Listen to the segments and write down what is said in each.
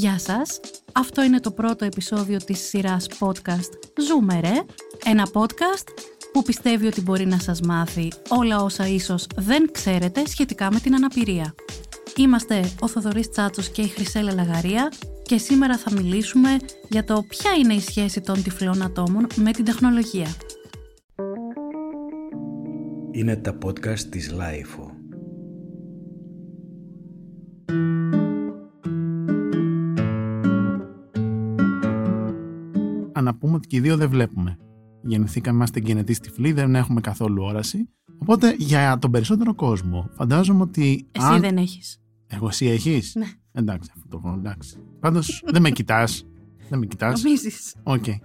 Γεια σας, αυτό είναι το πρώτο επεισόδιο της σειράς podcast «Ζούμε ρε», ένα podcast που πιστεύει ότι μπορεί να σας μάθει όλα όσα ίσως δεν ξέρετε σχετικά με την αναπηρία. Είμαστε ο Θοδωρής Τσάτσος και η Χρυσέλα Λαγαρία και σήμερα θα μιλήσουμε για το ποια είναι η σχέση των τυφλών ατόμων με την τεχνολογία. Είναι τα podcast της Lifeo. Να πούμε ότι και οι δύο δεν βλέπουμε. Γεννηθήκαμε, είμαστε γενετή τυφλοί, δεν έχουμε καθόλου όραση. Οπότε για τον περισσότερο κόσμο, φαντάζομαι ότι. Εσύ αν... δεν έχεις. Εγώ εσύ έχεις; Ναι. Εντάξει, αυτό το εντάξει. Πάντως δεν με κοιτάς. δεν με κοιτάς. Νομίζεις. Okay.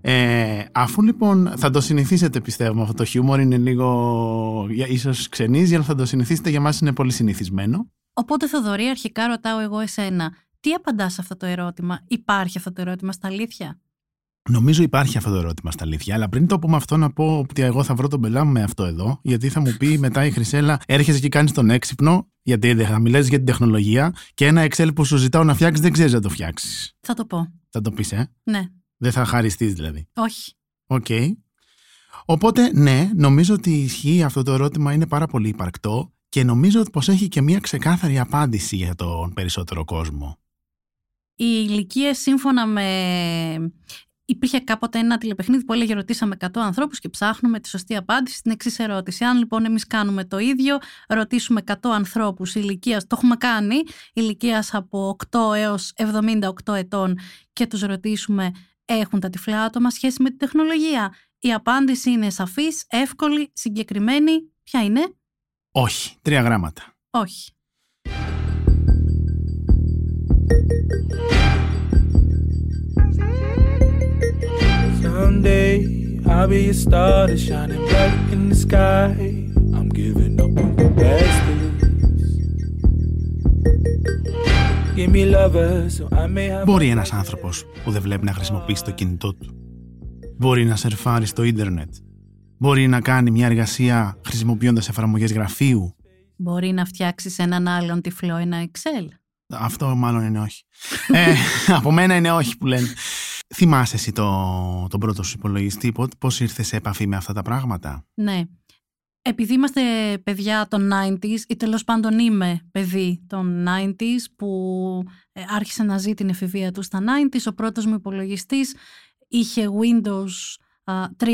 Ε, αφού λοιπόν θα το συνηθίσετε πιστεύω αυτό το χιούμορ είναι λίγο ίσως ξενίζει αλλά θα το συνηθίσετε για μας είναι πολύ συνηθισμένο Οπότε Θοδωρή αρχικά ρωτάω εγώ εσένα τι απαντάς σε αυτό το ερώτημα; Υπάρχει αυτό το ερώτημα στα αλήθεια; Νομίζω υπάρχει αυτό το ερώτημα στα αλήθεια, αλλά πριν το πούμε αυτό να πω ότι εγώ θα βρω τον μπελά μου με αυτό εδώ, γιατί θα μου πει μετά η Χρυσέλα, έρχεσαι και κάνεις τον έξυπνο, γιατί δεν θα μιλήσει για την τεχνολογία και ένα Excel που σου ζητάω να φτιάξεις δεν ξέρεις να το φτιάξεις. Θα το πω. Θα το πεις, ε; Ναι. Δεν θα χαριστείς δηλαδή. Όχι. Okay. Οπότε, ναι, νομίζω ότι ισχύει αυτό το ερώτημα είναι πάρα πολύ υπαρκτό και νομίζω πως έχει και μια ξεκάθαρη απάντηση για τον περισσότερο κόσμο. Οι ηλικίες σύμφωνα με Υπήρχε κάποτε ένα τηλεπαιχνίδι που έλεγε ρωτήσαμε 100 ανθρώπους και ψάχνουμε τη σωστή απάντηση στην εξής ερώτηση. Αν λοιπόν εμείς κάνουμε το ίδιο, ρωτήσουμε 100 ανθρώπους ηλικίας, το έχουμε κάνει, ηλικίας από 8 έως 78 ετών και τους ρωτήσουμε έχουν τα τυφλά άτομα σχέση με τη τεχνολογία; Η απάντηση είναι σαφής, εύκολη, συγκεκριμένη. Ποια είναι; Όχι. Τρία γράμματα. Όχι. I'll be a star that's shining bright in the sky. I'm giving up on the best Μπορεί ένας άνθρωπος που δεν βλέπει να χρησιμοποιήσει το κινητό του. Μπορεί να σερφάρει στο ίντερνετ. Μπορεί να κάνει μια εργασία χρησιμοποιώντας εφαρμογές γραφείου. Μπορεί να φτιάξεις έναν άλλον τυφλό ένα Excel. Αυτό μάλλον είναι όχι. ε, από μένα είναι όχι που λένε. Θυμάσαι εσύ το, τον πρώτο σου υπολογιστή, πώς ήρθες σε επαφή με αυτά τα πράγματα; Ναι. Επειδή είμαστε παιδιά των 90s ή τέλος πάντων είμαι παιδί των 90s που ε, άρχισε να ζει την εφηβεία του στα 90s, ο πρώτος μου υπολογιστής είχε Windows 386,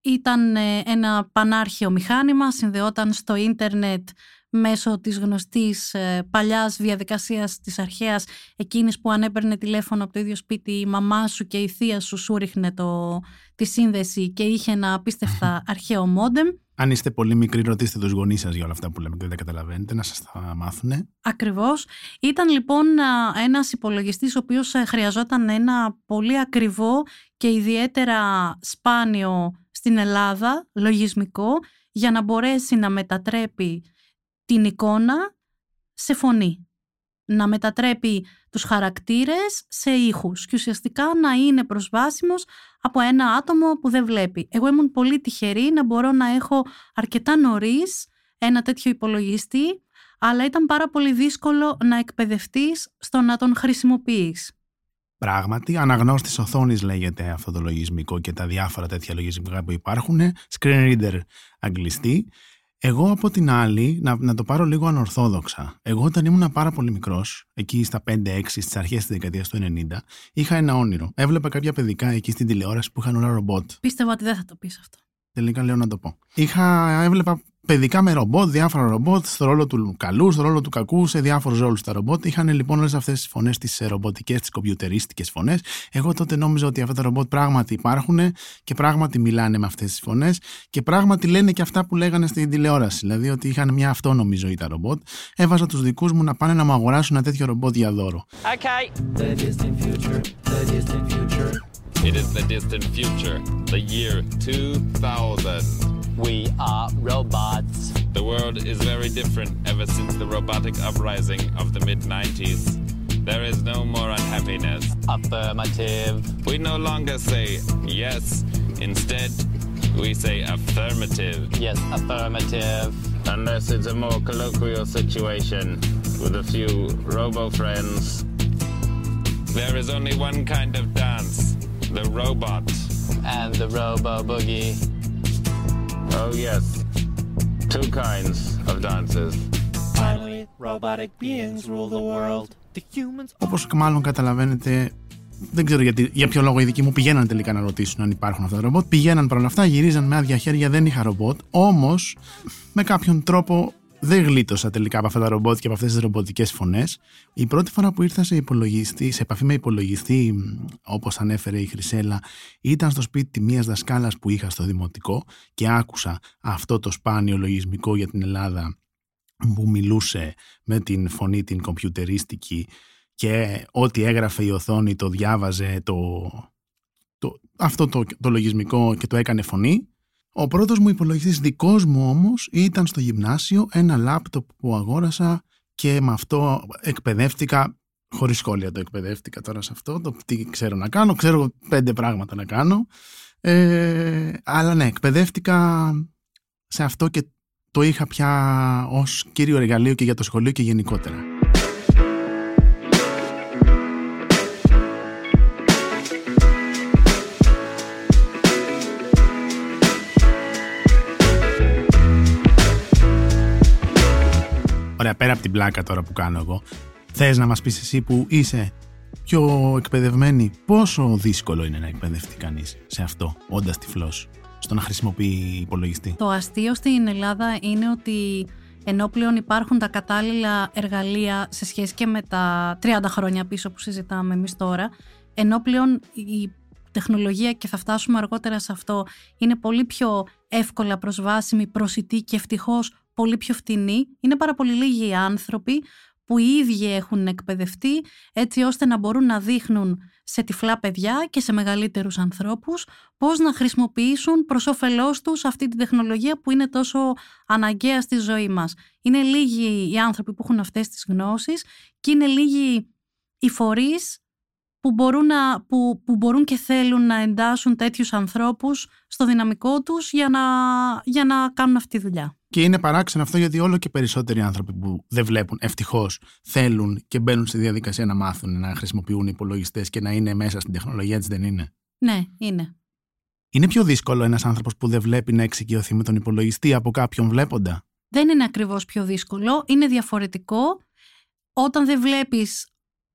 ήταν ε, ένα πανάρχιο μηχάνημα, συνδεόταν στο ίντερνετ μέσω της γνωστής ε, παλιάς διαδικασίας της αρχαίας εκείνης που αν έπαιρνε τηλέφωνο από το ίδιο σπίτι η μαμά σου και η θεία σου σου ρίχνε το, τη σύνδεση και είχε ένα απίστευτα αρχαίο μόντεμ. Αν είστε πολύ μικροί, ρωτήστε τους γονείς σας για όλα αυτά που λέμε και δεν τα καταλαβαίνετε, να σας τα μάθουν. Ακριβώς. Ήταν λοιπόν ένας υπολογιστής ο οποίος ε, χρειαζόταν ένα πολύ ακριβό και ιδιαίτερα σπάνιο στην Ελλάδα λογισμικό για να μπορέσει να μετατρέπει την εικόνα σε φωνή. Να μετατρέπει τους χαρακτήρες σε ήχους και ουσιαστικά να είναι προσβάσιμος από ένα άτομο που δεν βλέπει. Εγώ ήμουν πολύ τυχερή να μπορώ να έχω αρκετά νωρίς ένα τέτοιο υπολογιστή, αλλά ήταν πάρα πολύ δύσκολο να εκπαιδευτείς στο να τον χρησιμοποιείς. Πράγματι, αναγνώστης οθόνης λέγεται αυτό το λογισμικό και τα διάφορα τέτοια λογισμικά που υπάρχουν, screen reader αγγλιστή εγώ από την άλλη, να, να το πάρω λίγο ανορθόδοξα. Εγώ όταν ήμουν πάρα πολύ μικρός, εκεί στα 5-6, στις αρχές της δεκαετίας του 90, είχα ένα όνειρο. Έβλεπα κάποια παιδικά εκεί στην τηλεόραση που είχαν όλα ρομπότ. Πίστευα ότι δεν θα το πεις αυτό. Τελικά λέω να το πω. Είχα, έβλεπα παιδικά με ρομπότ, διάφορα ρομπότ, στο ρόλο του καλού, στο ρόλο του κακού, σε διάφορους ρόλους τα ρομπότ. Είχαν λοιπόν όλες αυτές τις φωνές, τις ρομποτικές, τις κομπιουτερίστικες φωνές. Εγώ τότε νόμιζα ότι αυτά τα ρομπότ πράγματι υπάρχουν και πράγματι μιλάνε με αυτές τις φωνές και πράγματι λένε και αυτά που λέγανε στην τηλεόραση. Δηλαδή ότι είχαν μια αυτόνομη ζωή τα ρομπότ. Έβαζα τους δικούς μου να πάνε να μου αγοράσουν ένα τέτοιο ρομπότ για δώρο. Okay. The distant future, the distant future. It is the distant future, the year 2000. We are robots. The world is very different ever since the robotic uprising of the mid 90s. There is no more unhappiness. Affirmative. We no longer say yes. Instead, we say affirmative. Yes, affirmative. Unless it's a more colloquial situation. with a few robo friends. There is only one kind of dance, the robot. And the robo boogie. Oh yes, two kinds of dances. Finally, robotic beings rule the world. The humans Όπως μάλλον καταλαβαίνετε, δεν ξέρω γιατί, για ποιο λόγο οι δικοί μου πηγαίναν τελικά να ρωτήσουν αν υπάρχουν αυτά τα ρομπότ. Πηγαίναν παρόλα αυτά, γυρίζαν με άδεια χέρια, δεν είχα ρομπότ. Όμως, με κάποιον τρόπο δεν γλίτωσα τελικά από αυτά τα ρομπότ και από αυτές τις ρομποτικές φωνές. Η πρώτη φορά που ήρθα σε υπολογιστή, σε επαφή με υπολογιστή, όπως ανέφερε η Χρυσέλα, ήταν στο σπίτι μιας δασκάλας που είχα στο δημοτικό και άκουσα αυτό το σπάνιο λογισμικό για την Ελλάδα που μιλούσε με την φωνή την κομπιουτερίστικη και ό,τι έγραφε η οθόνη το διάβαζε το, το, αυτό το, το λογισμικό και το έκανε φωνή. Ο πρώτος μου υπολογιστής δικός μου όμως ήταν στο γυμνάσιο ένα λάπτοπ που αγόρασα και με αυτό εκπαιδεύτηκα χωρίς σχόλια το εκπαιδεύτηκα τώρα σε αυτό, το τι ξέρω να κάνω, ξέρω πέντε πράγματα να κάνω. Ε, αλλά ναι, εκπαιδεύτηκα σε αυτό και το είχα πια ως κύριο εργαλείο και για το σχολείο και γενικότερα. Ωραία, πέρα από την πλάκα τώρα που κάνω εγώ, θες να μας πεις εσύ που είσαι πιο εκπαιδευμένη, πόσο δύσκολο είναι να εκπαιδευτεί κανείς σε αυτό, όντας τυφλός, στο να χρησιμοποιεί υπολογιστή; Το αστείο στην Ελλάδα είναι ότι ενώ πλέον υπάρχουν τα κατάλληλα εργαλεία σε σχέση και με τα 30 χρόνια πίσω που συζητάμε εμείς τώρα, ενώ πλέον η τεχνολογία και θα φτάσουμε αργότερα σε αυτό είναι πολύ πιο εύκολα προσβάσιμη, προσιτή και ευτυχώς πολύ πιο φτηνή. Είναι πάρα πολύ λίγοι οι άνθρωποι που οι ίδιοι έχουν εκπαιδευτεί έτσι ώστε να μπορούν να δείχνουν σε τυφλά παιδιά και σε μεγαλύτερους ανθρώπους πώς να χρησιμοποιήσουν προς όφελός τους αυτή τη τεχνολογία που είναι τόσο αναγκαία στη ζωή μας. Είναι λίγοι οι άνθρωποι που έχουν αυτές τις γνώσεις και είναι λίγοι οι φορείς που μπορούν, να, που, που μπορούν και θέλουν να εντάσσουν τέτοιους ανθρώπους στο δυναμικό τους για να, για να κάνουν αυτή τη δουλειά. Και είναι παράξενο αυτό γιατί όλο και περισσότεροι άνθρωποι που δεν βλέπουν ευτυχώς θέλουν και μπαίνουν στη διαδικασία να μάθουν να χρησιμοποιούν υπολογιστές και να είναι μέσα στην τεχνολογία, έτσι δεν είναι; Ναι, είναι. Είναι πιο δύσκολο ένας άνθρωπος που δεν βλέπει να εξοικειωθεί με τον υπολογιστή από κάποιον βλέποντα; Δεν είναι ακριβώς πιο δύσκολο, είναι διαφορετικό. Όταν δεν βλέπεις,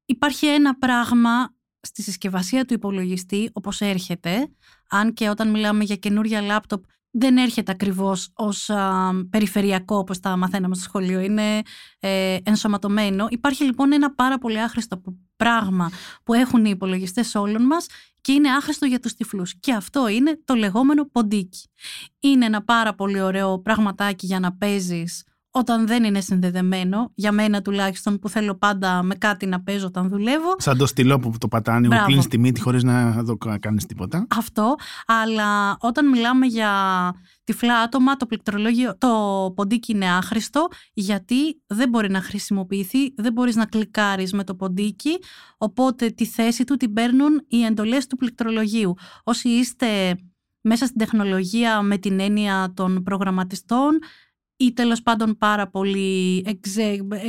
υπάρχει ένα πράγμα στη συσκευασία του υπολογιστή όπως έρχεται, αν και όταν μιλάμε για καινούρια λάπτοπ δεν έρχεται ακριβώς ως α, περιφερειακό όπως τα μαθαίναμε στο σχολείο, είναι ε, ενσωματωμένο. Υπάρχει λοιπόν ένα πάρα πολύ άχρηστο πράγμα που έχουν οι υπολογιστές όλων μας και είναι άχρηστο για τους τυφλούς. Και αυτό είναι το λεγόμενο ποντίκι. Είναι ένα πάρα πολύ ωραίο πραγματάκι για να παίζεις όταν δεν είναι συνδεδεμένο, για μένα τουλάχιστον που θέλω πάντα με κάτι να παίζω όταν δουλεύω. Σαν το στυλό που το πατάνει, που κλείνεις τη μύτη χωρίς να το κάνεις τίποτα. Αυτό, αλλά όταν μιλάμε για τυφλά άτομα, το πληκτρολόγιο, το ποντίκι είναι άχρηστο, γιατί δεν μπορεί να χρησιμοποιηθεί, δεν μπορείς να κλικάρεις με το ποντίκι, οπότε τη θέση του την παίρνουν οι εντολές του πληκτρολογίου. Όσοι είστε μέσα στην τεχνολογία με την έννοια των προγραμματιστών, ή τέλος πάντων πάρα πολλοί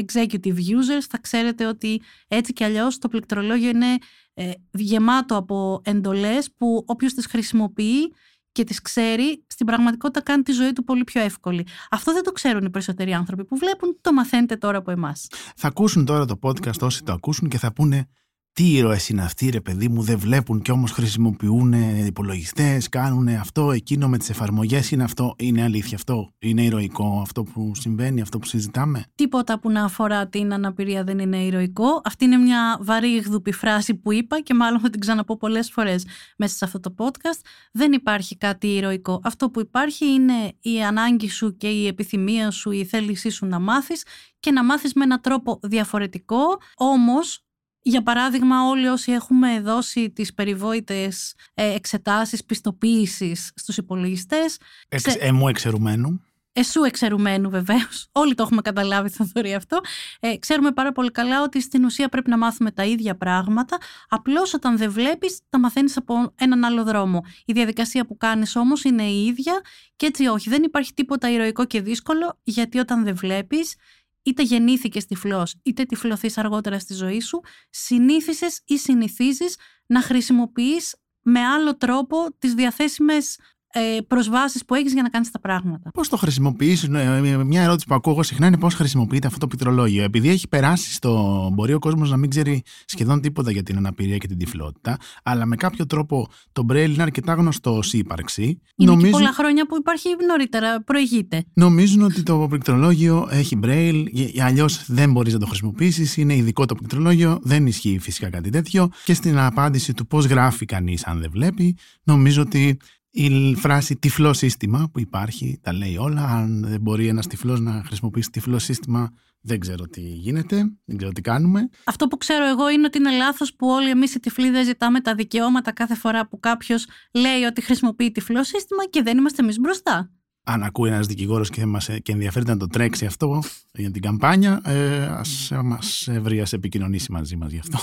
executive users θα ξέρετε ότι έτσι κι αλλιώς το πληκτρολόγιο είναι ε, γεμάτο από εντολές που όποιος τις χρησιμοποιεί και τις ξέρει, στην πραγματικότητα κάνει τη ζωή του πολύ πιο εύκολη. Αυτό δεν το ξέρουν οι περισσότεροι άνθρωποι που βλέπουν, το μαθαίνετε τώρα από εμάς. Θα ακούσουν τώρα το podcast όσοι το ακούσουν και θα πούνε τι ήρωες είναι αυτοί, ρε παιδί μου, δεν βλέπουν και όμως χρησιμοποιούν υπολογιστές, κάνουν αυτό, εκείνο με τις εφαρμογές. Είναι αυτό, είναι αλήθεια αυτό, είναι ηρωικό αυτό που συμβαίνει, αυτό που συζητάμε; Τίποτα που να αφορά την αναπηρία δεν είναι ηρωικό. Αυτή είναι μια βαρύγδουπη φράση που είπα και μάλλον θα την ξαναπώ πολλές φορές μέσα σε αυτό το podcast. Δεν υπάρχει κάτι ηρωικό. Αυτό που υπάρχει είναι η ανάγκη σου και η επιθυμία σου, η θέλησή σου να μάθεις και να μάθεις με έναν τρόπο διαφορετικό, όμως για παράδειγμα, όλοι όσοι έχουμε δώσει τις περιβόητες ε, εξετάσεις πιστοποίησης στους υπολογιστές... Εξ, Εμού εξαιρουμένου. Εσού εξαιρουμένου βεβαίως. Όλοι το έχουμε καταλάβει, Θοδωρή, αυτό. Ε, ξέρουμε πάρα πολύ καλά ότι στην ουσία πρέπει να μάθουμε τα ίδια πράγματα. Απλώς όταν δεν βλέπεις, τα μαθαίνεις από έναν άλλο δρόμο. Η διαδικασία που κάνεις όμως είναι η ίδια και έτσι όχι. Δεν υπάρχει τίποτα ηρωικό και δύσκολο, γιατί όταν δεν βλέπεις, είτε γεννήθηκες τυφλός, είτε τυφλωθείς αργότερα στη ζωή σου, συνήθισες ή συνηθίζεις να χρησιμοποιείς με άλλο τρόπο τις διαθέσιμες ε, προσβάσεις που έχεις για να κάνεις τα πράγματα. Πώς το χρησιμοποιείς, ε, μια ερώτηση που ακούω εγώ συχνά είναι πώς χρησιμοποιείται αυτό το πληκτρολόγιο. Επειδή έχει περάσει στο. Μπορεί ο κόσμος να μην ξέρει σχεδόν τίποτα για την αναπηρία και την τυφλότητα, αλλά με κάποιο τρόπο το Braille είναι αρκετά γνωστό ως ύπαρξη. Είναι και πολλά χρόνια που υπάρχει νωρίτερα, προηγείται. Νομίζουν ότι το πληκτρολόγιο έχει Braille, αλλιώς δεν μπορείς να το χρησιμοποιήσεις. Είναι ειδικό το πληκτρολόγιο, δεν ισχύει φυσικά κάτι τέτοιο. Και στην απάντηση του πώς γράφει κανείς αν δεν βλέπει, νομίζω ότι η φράση τυφλό σύστημα που υπάρχει τα λέει όλα. Αν δεν μπορεί ένας τυφλός να χρησιμοποιήσει τυφλό σύστημα, δεν ξέρω τι γίνεται, δεν ξέρω τι κάνουμε. Αυτό που ξέρω εγώ είναι ότι είναι λάθος που όλοι εμείς οι τυφλοί δεν ζητάμε τα δικαιώματα κάθε φορά που κάποιος λέει ότι χρησιμοποιεί τυφλό σύστημα και δεν είμαστε εμείς μπροστά. Αν ακούει ένας δικηγόρος και, μας, και ενδιαφέρεται να το τρέξει αυτό για την καμπάνια, ε, ας μας βρει, ας επικοινωνήσει μαζί μας γι' αυτό.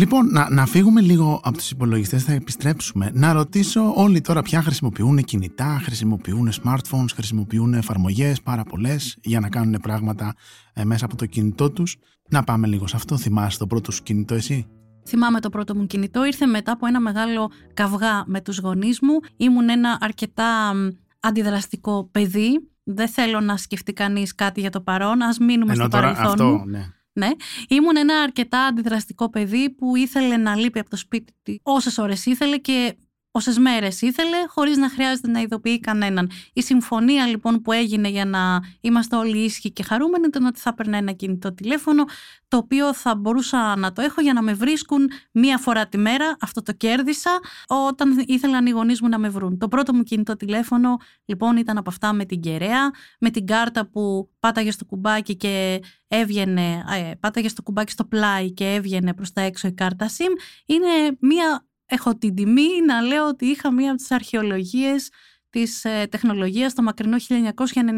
Λοιπόν, να, να φύγουμε λίγο από τους υπολογιστές, θα επιστρέψουμε. Να ρωτήσω όλοι τώρα πια χρησιμοποιούν κινητά, χρησιμοποιούν smartphones, χρησιμοποιούν εφαρμογές πάρα πολλές για να κάνουν πράγματα ε, μέσα από το κινητό τους. Να πάμε λίγο σε αυτό. Θυμάσαι το πρώτο σου κινητό εσύ; Θυμάμαι το πρώτο μου κινητό. Ήρθε μετά από ένα μεγάλο καυγά με τους γονείς μου. Ήμουν ένα αρκετά αντιδραστικό παιδί. Δεν θέλω να σκεφτεί κανείς κάτι για το παρόν. Ας μείνουμε Ενώ στο τώρα παρελθόν αυτό, μου. ναι. Ναι. Ήμουν ένα αρκετά αντιδραστικό παιδί που ήθελε να λείπει από το σπίτι του όσες ώρες ήθελε και όσες μέρες ήθελε, χωρίς να χρειάζεται να ειδοποιεί κανέναν. Η συμφωνία λοιπόν που έγινε για να είμαστε όλοι ήσυχοι και χαρούμενοι ήταν ότι θα έπαιρνα ένα κινητό τηλέφωνο, το οποίο θα μπορούσα να το έχω για να με βρίσκουν μία φορά τη μέρα. Αυτό το κέρδισα όταν ήθελαν οι γονείς μου να με βρουν. Το πρώτο μου κινητό τηλέφωνο λοιπόν ήταν από αυτά με την κεραία, με την κάρτα που πάταγε στο κουμπάκι και έβγαινε, ε, πάταγε στο κουμπάκι στο πλάι και έβγαινε προς τα έξω η κάρτα SIM. Είναι μία έχω την τιμή να λέω ότι είχα μία από τις αρχαιολογίες της ε, τεχνολογίας το μακρινό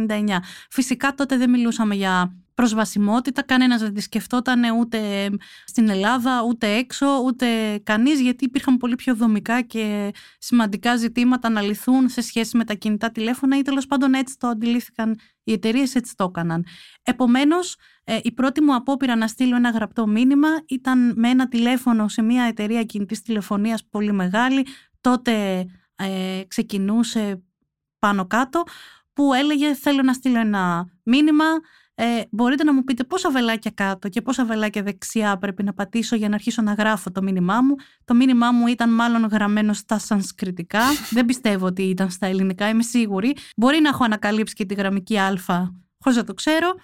1999. Φυσικά τότε δεν μιλούσαμε για προσβασιμότητα, κανένας δεν τη σκεφτόταν ούτε στην Ελλάδα, ούτε έξω, ούτε κανείς, γιατί υπήρχαν πολύ πιο δομικά και σημαντικά ζητήματα να λυθούν σε σχέση με τα κινητά τηλέφωνα ή τέλος πάντων έτσι το αντιλήφθηκαν οι εταιρείες έτσι το έκαναν. Επομένως, ε, η πρώτη μου απόπειρα να στείλω ένα γραπτό μήνυμα ήταν με ένα τηλέφωνο σε μια εταιρεία κινητής τηλεφωνίας πολύ μεγάλη. Τότε ε, ξεκινούσε πάνω κάτω που έλεγε θέλω να στείλω ένα μήνυμα ε, μπορείτε να μου πείτε πόσα βελάκια κάτω και πόσα βελάκια δεξιά πρέπει να πατήσω για να αρχίσω να γράφω το μήνυμά μου. Το μήνυμά μου ήταν μάλλον γραμμένο στα σανσκριτικά. Δεν πιστεύω ότι ήταν στα ελληνικά, είμαι σίγουρη. Μπορεί να έχω ανακαλύψει και τη γραμμική α χωρίς να το ξέρω.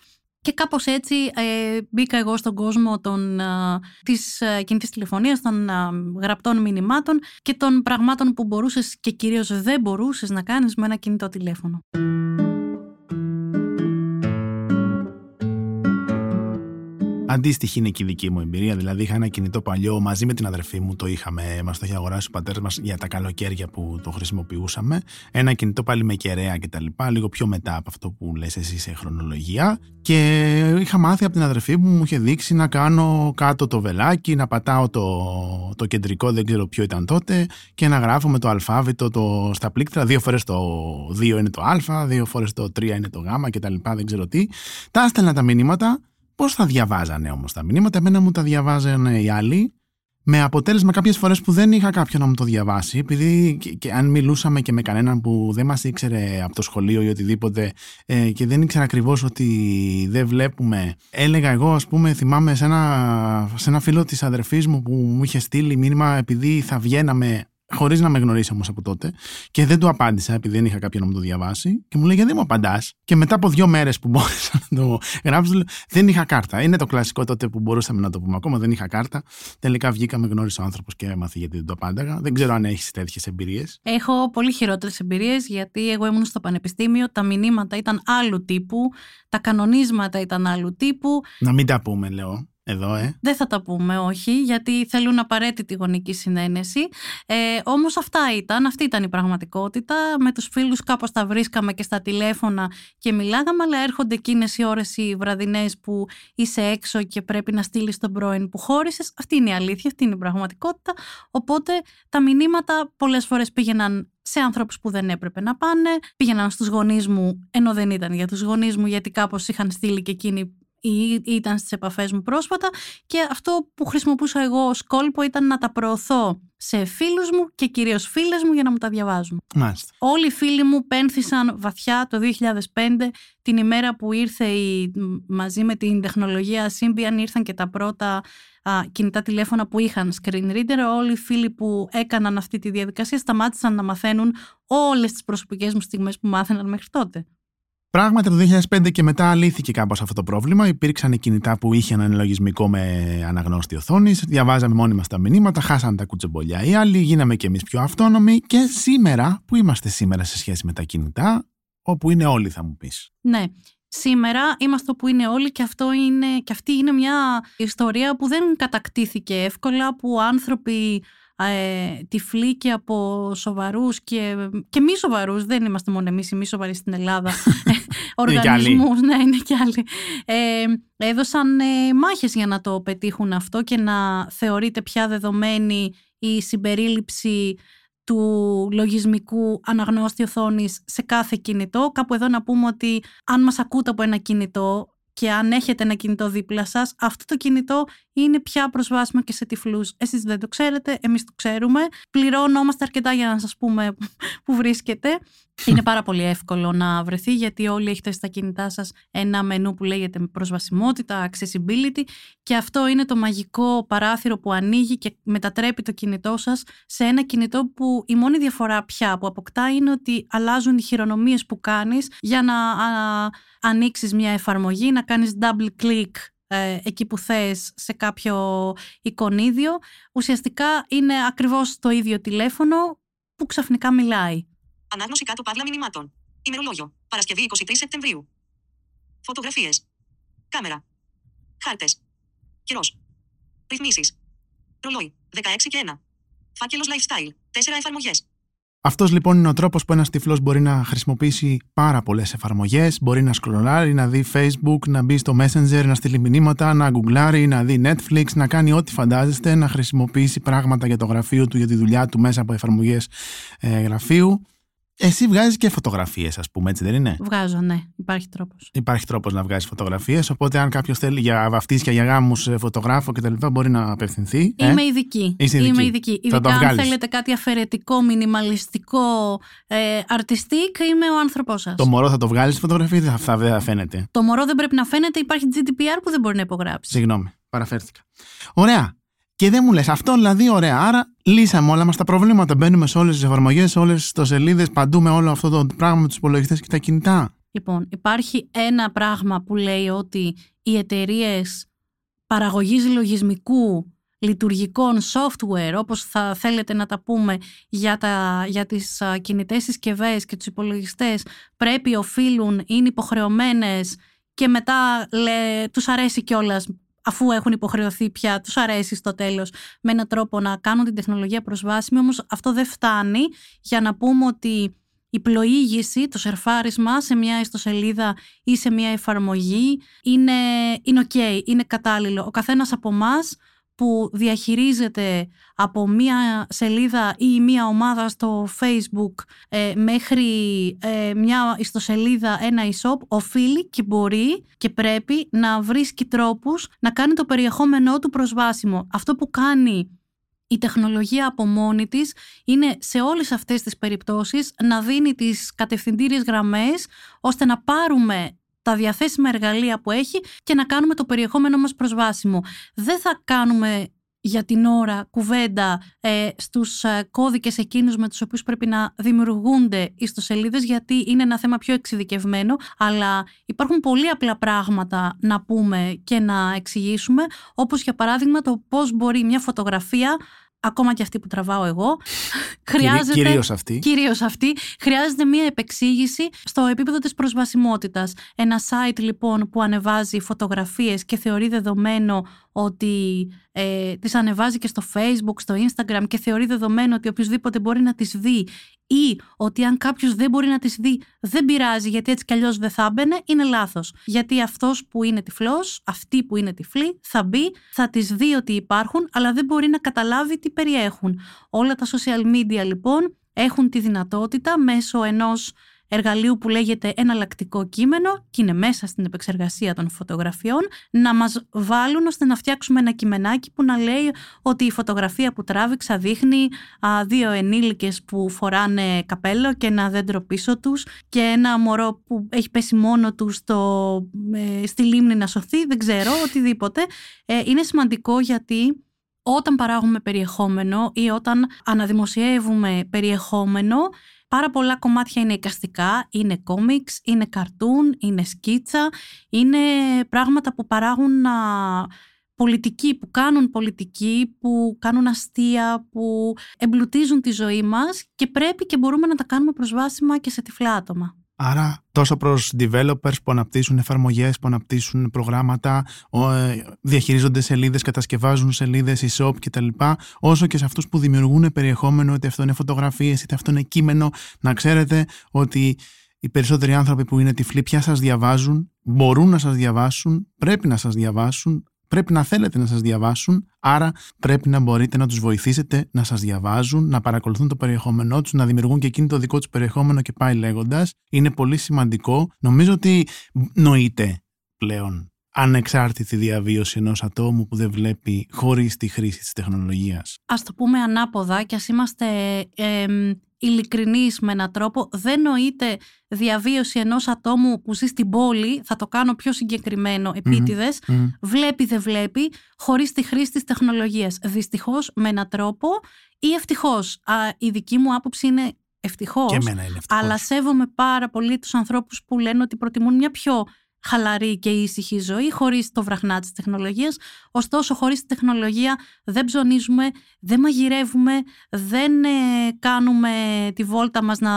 Και κάπως έτσι ε, μπήκα εγώ στον κόσμο των, α, της α, κινητής τηλεφωνίας, των α, γραπτών μηνυμάτων και των πραγμάτων που μπορούσες και κυρίως δεν μπορούσες να κάνεις με ένα κινητό τηλέφωνο. Αντίστοιχη είναι και η δική μου εμπειρία. Δηλαδή, είχα ένα κινητό παλιό μαζί με την αδερφή μου. Το είχαμε, μας το είχε αγοράσει ο πατέρας μας για τα καλοκαίρια που το χρησιμοποιούσαμε. Ένα κινητό πάλι με κεραία κτλ. Λίγο πιο μετά από αυτό που λες εσύ σε χρονολογία. Και είχα μάθει από την αδερφή μου, μου είχε δείξει να κάνω κάτω το βελάκι, να πατάω το, το κεντρικό, δεν ξέρω ποιο ήταν τότε, και να γράφω με το αλφάβητο το, στα πλήκτρα. Δύο φορές το 2 είναι το Α, δύο φορές το 3 είναι το Γ κτλ. Δεν ξέρω τι. Τα έστελνα τα μηνύματα Πώς θα διαβάζανε όμως τα μηνύματα, εμένα μου τα διαβάζανε οι άλλοι. Με αποτέλεσμα κάποιες φορές που δεν είχα κάποιον να μου το διαβάσει, επειδή και, και αν μιλούσαμε και με κανέναν που δεν μας ήξερε από το σχολείο ή οτιδήποτε ε, και δεν ήξερα ακριβώς ότι δεν βλέπουμε. Έλεγα εγώ, ας πούμε, θυμάμαι σε ένα, σε ένα φίλο της αδερφής μου που μου είχε στείλει μήνυμα επειδή θα βγαίναμε χωρίς να με γνωρίσει όμως από τότε. Και δεν του απάντησα επειδή δεν είχα κάποιον να μου το διαβάσει. Και μου λέει: Γιατί δεν μου απαντάς; Και μετά από δύο μέρες που μπόρεσα να το γράψω, λέω, δεν είχα κάρτα. Είναι το κλασικό τότε που μπορούσαμε να το πούμε. Ακόμα δεν είχα κάρτα. Τελικά βγήκαμε, γνώρισε ο άνθρωπος και έμαθε γιατί δεν το απάνταγα. Δεν ξέρω αν έχεις τέτοιες εμπειρίες. Έχω πολύ χειρότερες εμπειρίες γιατί εγώ ήμουν στο πανεπιστήμιο, τα μηνύματα ήταν άλλου τύπου, τα κανονίσματα ήταν άλλου τύπου. Να μην τα πούμε, λέω. Εδώ, ε. Δεν θα τα πούμε, όχι, γιατί θέλουν απαραίτητη γονική συνένεση. Ε, όμως αυτά ήταν, αυτή ήταν η πραγματικότητα. Με τους φίλους κάπως τα βρίσκαμε και στα τηλέφωνα και μιλάγαμε, αλλά έρχονται εκείνες οι ώρες οι βραδινές που είσαι έξω και πρέπει να στείλεις τον πρώην που χώρισες. Αυτή είναι η αλήθεια, αυτή είναι η πραγματικότητα. Οπότε τα μηνύματα πολλές φορές πήγαιναν σε άνθρωπους που δεν έπρεπε να πάνε, πήγαιναν στους γονείς μου, ενώ δεν ήταν για τους γονείς μου, γιατί κάπως είχαν στείλει και εκείνοι ή ήταν στις επαφές μου πρόσφατα και αυτό που χρησιμοποιούσα εγώ ως κόλπο ήταν να τα προωθώ σε φίλους μου και κυρίως φίλες μου για να μου τα διαβάζουν. Μάλιστα. Όλοι οι φίλοι μου πένθησαν βαθιά το 2005 την ημέρα που ήρθε η, μαζί με την τεχνολογία Symbian ήρθαν και τα πρώτα α, κινητά τηλέφωνα που είχαν screen reader. Όλοι οι φίλοι που έκαναν αυτή τη διαδικασία σταμάτησαν να μαθαίνουν όλες τις προσωπικές μου στιγμές που μάθαιναν μέχρι τότε. Πράγματι, το 2005 και μετά λύθηκε κάπως αυτό το πρόβλημα. Υπήρξαν κινητά που είχαν ένα λογισμικό με αναγνώστη οθόνη. Διαβάζαμε μόνοι μα τα μηνύματα, χάσαν τα κουτσεμπολιά οι άλλοι, γίναμε κι εμείς πιο αυτόνομοι. Και σήμερα, που είμαστε σήμερα σε σχέση με τα κινητά, όπου είναι όλοι, θα μου πεις. Ναι. Σήμερα είμαστε όπου είναι όλοι και, αυτό είναι, και αυτή είναι μια ιστορία που δεν κατακτήθηκε εύκολα, που άνθρωποι ε, τυφλοί και από σοβαρούς και, και μη σοβαρούς, δεν είμαστε μόνο εμείς οι μη σοβαροί στην Ελλάδα, οργανισμούς, ναι είναι και άλλοι, ε, έδωσαν ε, μάχες για να το πετύχουν αυτό και να θεωρείται πια δεδομένη η συμπερίληψη του λογισμικού αναγνώστη οθόνης σε κάθε κινητό. Κάπου εδώ να πούμε ότι αν μας ακούτε από ένα κινητό και αν έχετε ένα κινητό δίπλα σας, αυτό το κινητό είναι πια προσβάσιμο και σε τυφλούς. Εσείς δεν το ξέρετε, εμείς το ξέρουμε. Πληρώνομαστε αρκετά για να σας πούμε που βρίσκεται. Είναι πάρα πολύ εύκολο να βρεθεί γιατί όλοι έχετε στα κινητά σας ένα μενού που λέγεται προσβασιμότητα, accessibility και αυτό είναι το μαγικό παράθυρο που ανοίγει και μετατρέπει το κινητό σας σε ένα κινητό που η μόνη διαφορά πια που αποκτά είναι ότι αλλάζουν οι χειρονομίες που κάνεις για να ανοίξεις μια εφαρμογή, να κάνεις double click ε, εκεί που θες σε κάποιο εικονίδιο. Ουσιαστικά είναι ακριβώς το ίδιο τηλέφωνο που ξαφνικά μιλάει. Ανάγνωση κάτω παύλα μηνυμάτων. Ημερολόγιο. Παρασκευή 23 Σεπτεμβρίου. Φωτογραφίες. Κάμερα. Χάρτες. Καιρός. Ρυθμίσεις. Ρολόι. 16 και 1. Φάκελος lifestyle. 4 εφαρμογές. Αυτός λοιπόν είναι ο τρόπος που ένας τυφλός μπορεί να χρησιμοποιήσει πάρα πολλές εφαρμογές. Μπορεί να σκρολάρει, να δει Facebook, να μπει στο Messenger, να στείλει μηνύματα, να γκουγκλάρει, να δει Netflix, να κάνει ό,τι φαντάζεστε, να χρησιμοποιήσει πράγματα για το γραφείο του, για τη δουλειά του μέσα από εφαρμογές ε, γραφείου. Εσύ βγάζεις και φωτογραφίες, ας πούμε, έτσι δεν είναι; Βγάζω, ναι. Υπάρχει τρόπος. Υπάρχει τρόπος να βγάζεις φωτογραφίες. Οπότε, αν κάποιος θέλει για βαφτίσια, για γάμους, φωτογράφο κτλ., μπορεί να απευθυνθεί. Είμαι ε; ειδική. Είσαι ειδική. Είμαι ειδική. Θα Ειδικά το αν βγάλεις. θέλετε κάτι αφαιρετικό, μινιμαλιστικό, ε, artistic, είμαι ο άνθρωπός σας. Το μωρό θα το βγάλει στη φωτογραφία ή θα, θα, δεν θα φαίνεται; Το μωρό δεν πρέπει να φαίνεται, υπάρχει GDPR που δεν μπορεί να υπογράψει. Συγγνώμη, παραφέρθηκα. Ωραία. Και δεν μου λες αυτό, δηλαδή, ωραία. Άρα, λύσαμε όλα μας τα προβλήματα. Μπαίνουμε σε όλες τις εφαρμογές, σε όλες τις σελίδε, παντού με όλο αυτό το πράγμα με τους υπολογιστές και τα κινητά. Λοιπόν, υπάρχει ένα πράγμα που λέει ότι οι εταιρείες παραγωγής λογισμικού λειτουργικών software, όπως θα θέλετε να τα πούμε για, τα, για τις α, κινητές συσκευές και τους υπολογιστές, πρέπει, οφείλουν, είναι υποχρεωμένες και μετά λέ, τους αρέσει κιόλας αφού έχουν υποχρεωθεί πια, τους αρέσει στο τέλος με έναν τρόπο να κάνουν την τεχνολογία προσβάσιμη, όμως αυτό δεν φτάνει για να πούμε ότι η πλοήγηση, το σερφάρισμα σε μια ιστοσελίδα ή σε μια εφαρμογή είναι, είναι ok, είναι κατάλληλο. Ο καθένας από εμάς που διαχειρίζεται από μία σελίδα ή μία ομάδα στο facebook ε, μέχρι ε, μια ιστοσελίδα, ένα e-shop, οφείλει και μπορεί και πρέπει να βρίσκει τρόπους να κάνει το περιεχόμενό του προσβάσιμο. Αυτό που κάνει η τεχνολογία από μόνη της είναι σε όλες αυτές τις περιπτώσεις να δίνει τις κατευθυντήριες γραμμές ώστε να πάρουμε τα διαθέσιμα εργαλεία που έχει και να κάνουμε το περιεχόμενο μας προσβάσιμο. Δεν θα κάνουμε για την ώρα κουβέντα ε, στους ε, κώδικες εκείνους με τους οποίους πρέπει να δημιουργούνται ιστοσελίδες γιατί είναι ένα θέμα πιο εξειδικευμένο αλλά υπάρχουν πολύ απλά πράγματα να πούμε και να εξηγήσουμε όπως για παράδειγμα το πώς μπορεί μια φωτογραφία ακόμα και αυτή που τραβάω εγώ, χρειάζεται. Κυρίως αυτή. Κυρίως αυτή, χρειάζεται μία επεξήγηση στο επίπεδο της προσβασιμότητας. Ένα site λοιπόν που ανεβάζει φωτογραφίες και θεωρεί δεδομένο ότι ε, τις ανεβάζει και στο facebook, στο instagram και θεωρεί δεδομένο ότι οποιοδήποτε μπορεί να τις δει ή ότι αν κάποιος δεν μπορεί να τις δει δεν πειράζει γιατί έτσι κι αλλιώς δεν θα έμπαινε, είναι λάθος. Γιατί αυτός που είναι τυφλός, αυτή που είναι τυφλή, θα μπει, θα τις δει ότι υπάρχουν, αλλά δεν μπορεί να καταλάβει τι περιέχουν. Όλα τα social media λοιπόν έχουν τη δυνατότητα μέσω ενός εργαλείου που λέγεται εναλλακτικό κείμενο και είναι μέσα στην επεξεργασία των φωτογραφιών να μας βάλουν ώστε να φτιάξουμε ένα κειμενάκι που να λέει ότι η φωτογραφία που τράβηξα δείχνει α, δύο ενήλικες που φοράνε καπέλο και ένα δέντρο πίσω τους και ένα μωρό που έχει πέσει μόνο του στο, ε, στη λίμνη να σωθεί, δεν ξέρω, οτιδήποτε. Ε, είναι σημαντικό γιατί όταν παράγουμε περιεχόμενο ή όταν αναδημοσιεύουμε περιεχόμενο Πάρα πολλά κομμάτια είναι εικαστικά, είναι κόμιξ, είναι καρτούν, είναι σκίτσα, είναι πράγματα που παράγουν α, πολιτική, που κάνουν πολιτική, που κάνουν αστεία, που εμπλουτίζουν τη ζωή μας και πρέπει και μπορούμε να τα κάνουμε προσβάσιμα και σε τυφλά άτομα. Άρα τόσο προς developers που αναπτύσσουν εφαρμογές, που αναπτύσσουν προγράμματα, ε, διαχειρίζονται σελίδες, κατασκευάζουν σελίδες, e-shop κτλ. Όσο και σε αυτούς που δημιουργούν περιεχόμενο, είτε αυτό είναι φωτογραφίες, είτε αυτό είναι κείμενο, να ξέρετε ότι οι περισσότεροι άνθρωποι που είναι τυφλοί πια σας διαβάζουν, μπορούν να σας διαβάσουν, πρέπει να σας διαβάσουν, πρέπει να θέλετε να σας διαβάσουν, άρα πρέπει να μπορείτε να τους βοηθήσετε να σας διαβάζουν, να παρακολουθούν το περιεχόμενό τους, να δημιουργούν και εκείνη το δικό τους περιεχόμενο και πάει λέγοντας. Είναι πολύ σημαντικό. Νομίζω ότι νοείται πλέον ανεξάρτητη διαβίωση ενός ατόμου που δεν βλέπει χωρίς τη χρήση της τεχνολογίας. Ας το πούμε ανάποδα και ας είμαστε ε, ειλικρινείς με έναν τρόπο. Δεν νοείται διαβίωση ενός ατόμου που ζει στην πόλη, θα το κάνω πιο συγκεκριμένο επίτηδες, βλέπει δεν βλέπει, χωρίς τη χρήση της τεχνολογίας. Δυστυχώς με έναν τρόπο ή ευτυχώς. η δική μου άποψη είναι ευτυχώς, αλλά σέβομαι πάρα πολύ τους ανθρώπους που λένε ότι προτιμούν μια πιο χαλαρή και ήσυχη ζωή χωρίς το βραχνά της τεχνολογίας. Ωστόσο, χωρίς τη τεχνολογία δεν ψωνίζουμε, δεν μαγειρεύουμε, δεν ε, κάνουμε τη βόλτα μας, να,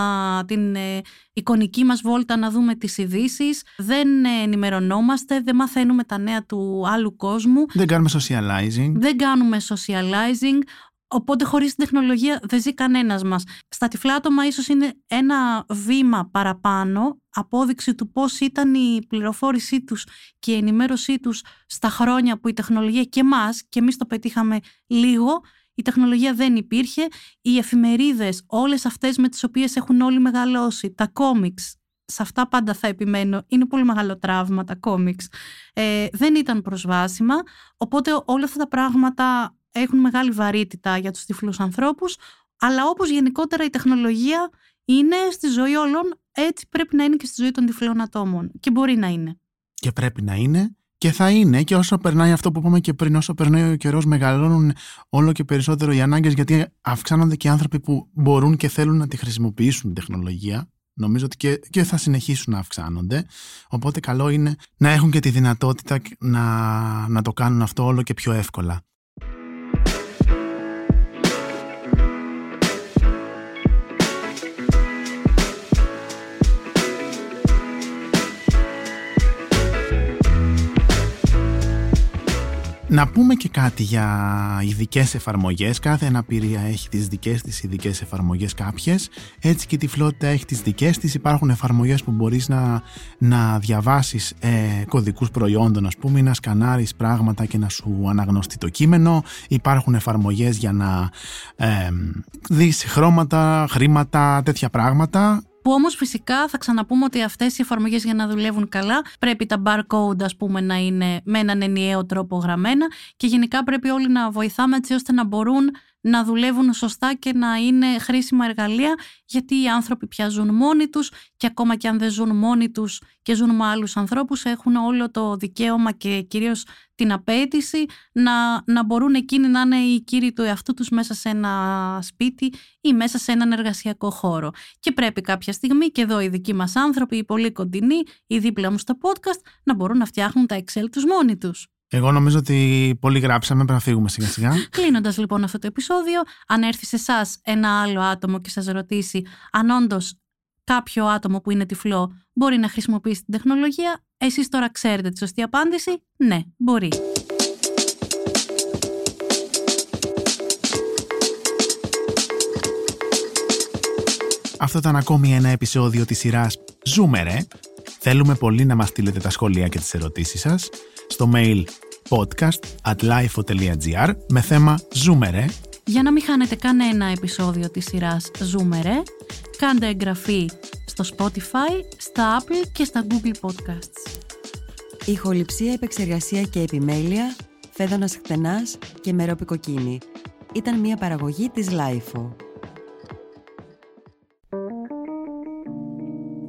την ε, εικονική μας βόλτα να δούμε τις ειδήσεις, δεν ε, ενημερωνόμαστε, δεν μαθαίνουμε τα νέα του άλλου κόσμου. Δεν κάνουμε socializing. Δεν κάνουμε socializing. Οπότε χωρίς την τεχνολογία δεν ζει κανένας μας. Στα τυφλά άτομα ίσως είναι ένα βήμα παραπάνω απόδειξη του πώς ήταν η πληροφόρησή τους και η ενημέρωσή τους στα χρόνια που η τεχνολογία και εμάς, και εμείς το πετύχαμε λίγο, η τεχνολογία δεν υπήρχε, οι εφημερίδες, όλες αυτές με τις οποίες έχουν όλοι μεγαλώσει, τα κόμιξ, σε αυτά πάντα θα επιμένω, είναι πολύ μεγάλο τραύμα τα κόμιξ, ε, δεν ήταν προσβάσιμα, οπότε όλα αυτά τα πράγματα έχουν μεγάλη βαρύτητα για τους τυφλούς ανθρώπους, αλλά όπως γενικότερα η τεχνολογία είναι στη ζωή όλων, έτσι πρέπει να είναι και στη ζωή των τυφλών ατόμων. Και μπορεί να είναι. Και πρέπει να είναι και θα είναι και όσο περνάει αυτό που είπαμε και πριν, όσο περνάει ο καιρός, μεγαλώνουν όλο και περισσότερο οι ανάγκες γιατί αυξάνονται και οι άνθρωποι που μπορούν και θέλουν να τη χρησιμοποιήσουν την τεχνολογία. Νομίζω ότι και, και θα συνεχίσουν να αυξάνονται. Οπότε καλό είναι να έχουν και τη δυνατότητα να, να το κάνουν αυτό όλο και πιο εύκολα. Να πούμε και κάτι για ειδικές εφαρμογές. Κάθε αναπηρία έχει τις δικές της ειδικές εφαρμογές κάποιες. Έτσι και η τυφλότητα έχει τις δικές της. Υπάρχουν εφαρμογές που μπορείς να, να διαβάσεις ε, κωδικούς προϊόντων, ας πούμε, ή να σκανάρεις πράγματα και να σου αναγνωστεί το κείμενο. Υπάρχουν εφαρμογές για να ε, δεις χρώματα, χρήματα, τέτοια πράγματα. Που όμως φυσικά θα ξαναπούμε ότι αυτές οι εφαρμογές για να δουλεύουν καλά πρέπει τα barcode ας πούμε να είναι με έναν ενιαίο τρόπο γραμμένα και γενικά πρέπει όλοι να βοηθάμε έτσι ώστε να μπορούν να δουλεύουν σωστά και να είναι χρήσιμα εργαλεία γιατί οι άνθρωποι πια ζουν μόνοι τους και ακόμα και αν δεν ζουν μόνοι τους και ζουν με άλλους ανθρώπους έχουν όλο το δικαίωμα και κυρίως την απέτηση να, να μπορούν εκείνοι να είναι οι κύριοι του εαυτού τους μέσα σε ένα σπίτι ή μέσα σε έναν εργασιακό χώρο. Και πρέπει κάποια στιγμή και εδώ οι δικοί μας άνθρωποι, οι πολύ κοντινοί, οι δίπλα μου στο podcast, να μπορούν να φτιάχνουν τα Excel τους μόνοι τους. Εγώ νομίζω ότι πολύ γράψαμε, πρέπει να φύγουμε σιγά σιγά. Κλείνοντας λοιπόν αυτό το επεισόδιο, αν έρθει σε εσάς ένα άλλο άτομο και σας ρωτήσει αν όντως κάποιο άτομο που είναι τυφλό μπορεί να χρησιμοποιήσει την τεχνολογία, εσείς τώρα ξέρετε τη σωστή απάντηση. Ναι, μπορεί. Αυτό ήταν ακόμη ένα επεισόδιο της σειράς «Ζούμε Θέλουμε πολύ να μας στείλετε τα σχόλια και τις ερωτήσεις σας στο mail podcast at lifeo.gr με θέμα Ζούμε ρε. Για να μην χάνετε κανένα επεισόδιο της σειράς Ζούμε ρε, κάντε εγγραφή στο Spotify, στα Apple και στα Google Podcasts. Ηχοληψία, επεξεργασία και επιμέλεια, φέδωνας χτενάς και μερόπικοκίνη. Ήταν μια παραγωγή της Lifeo.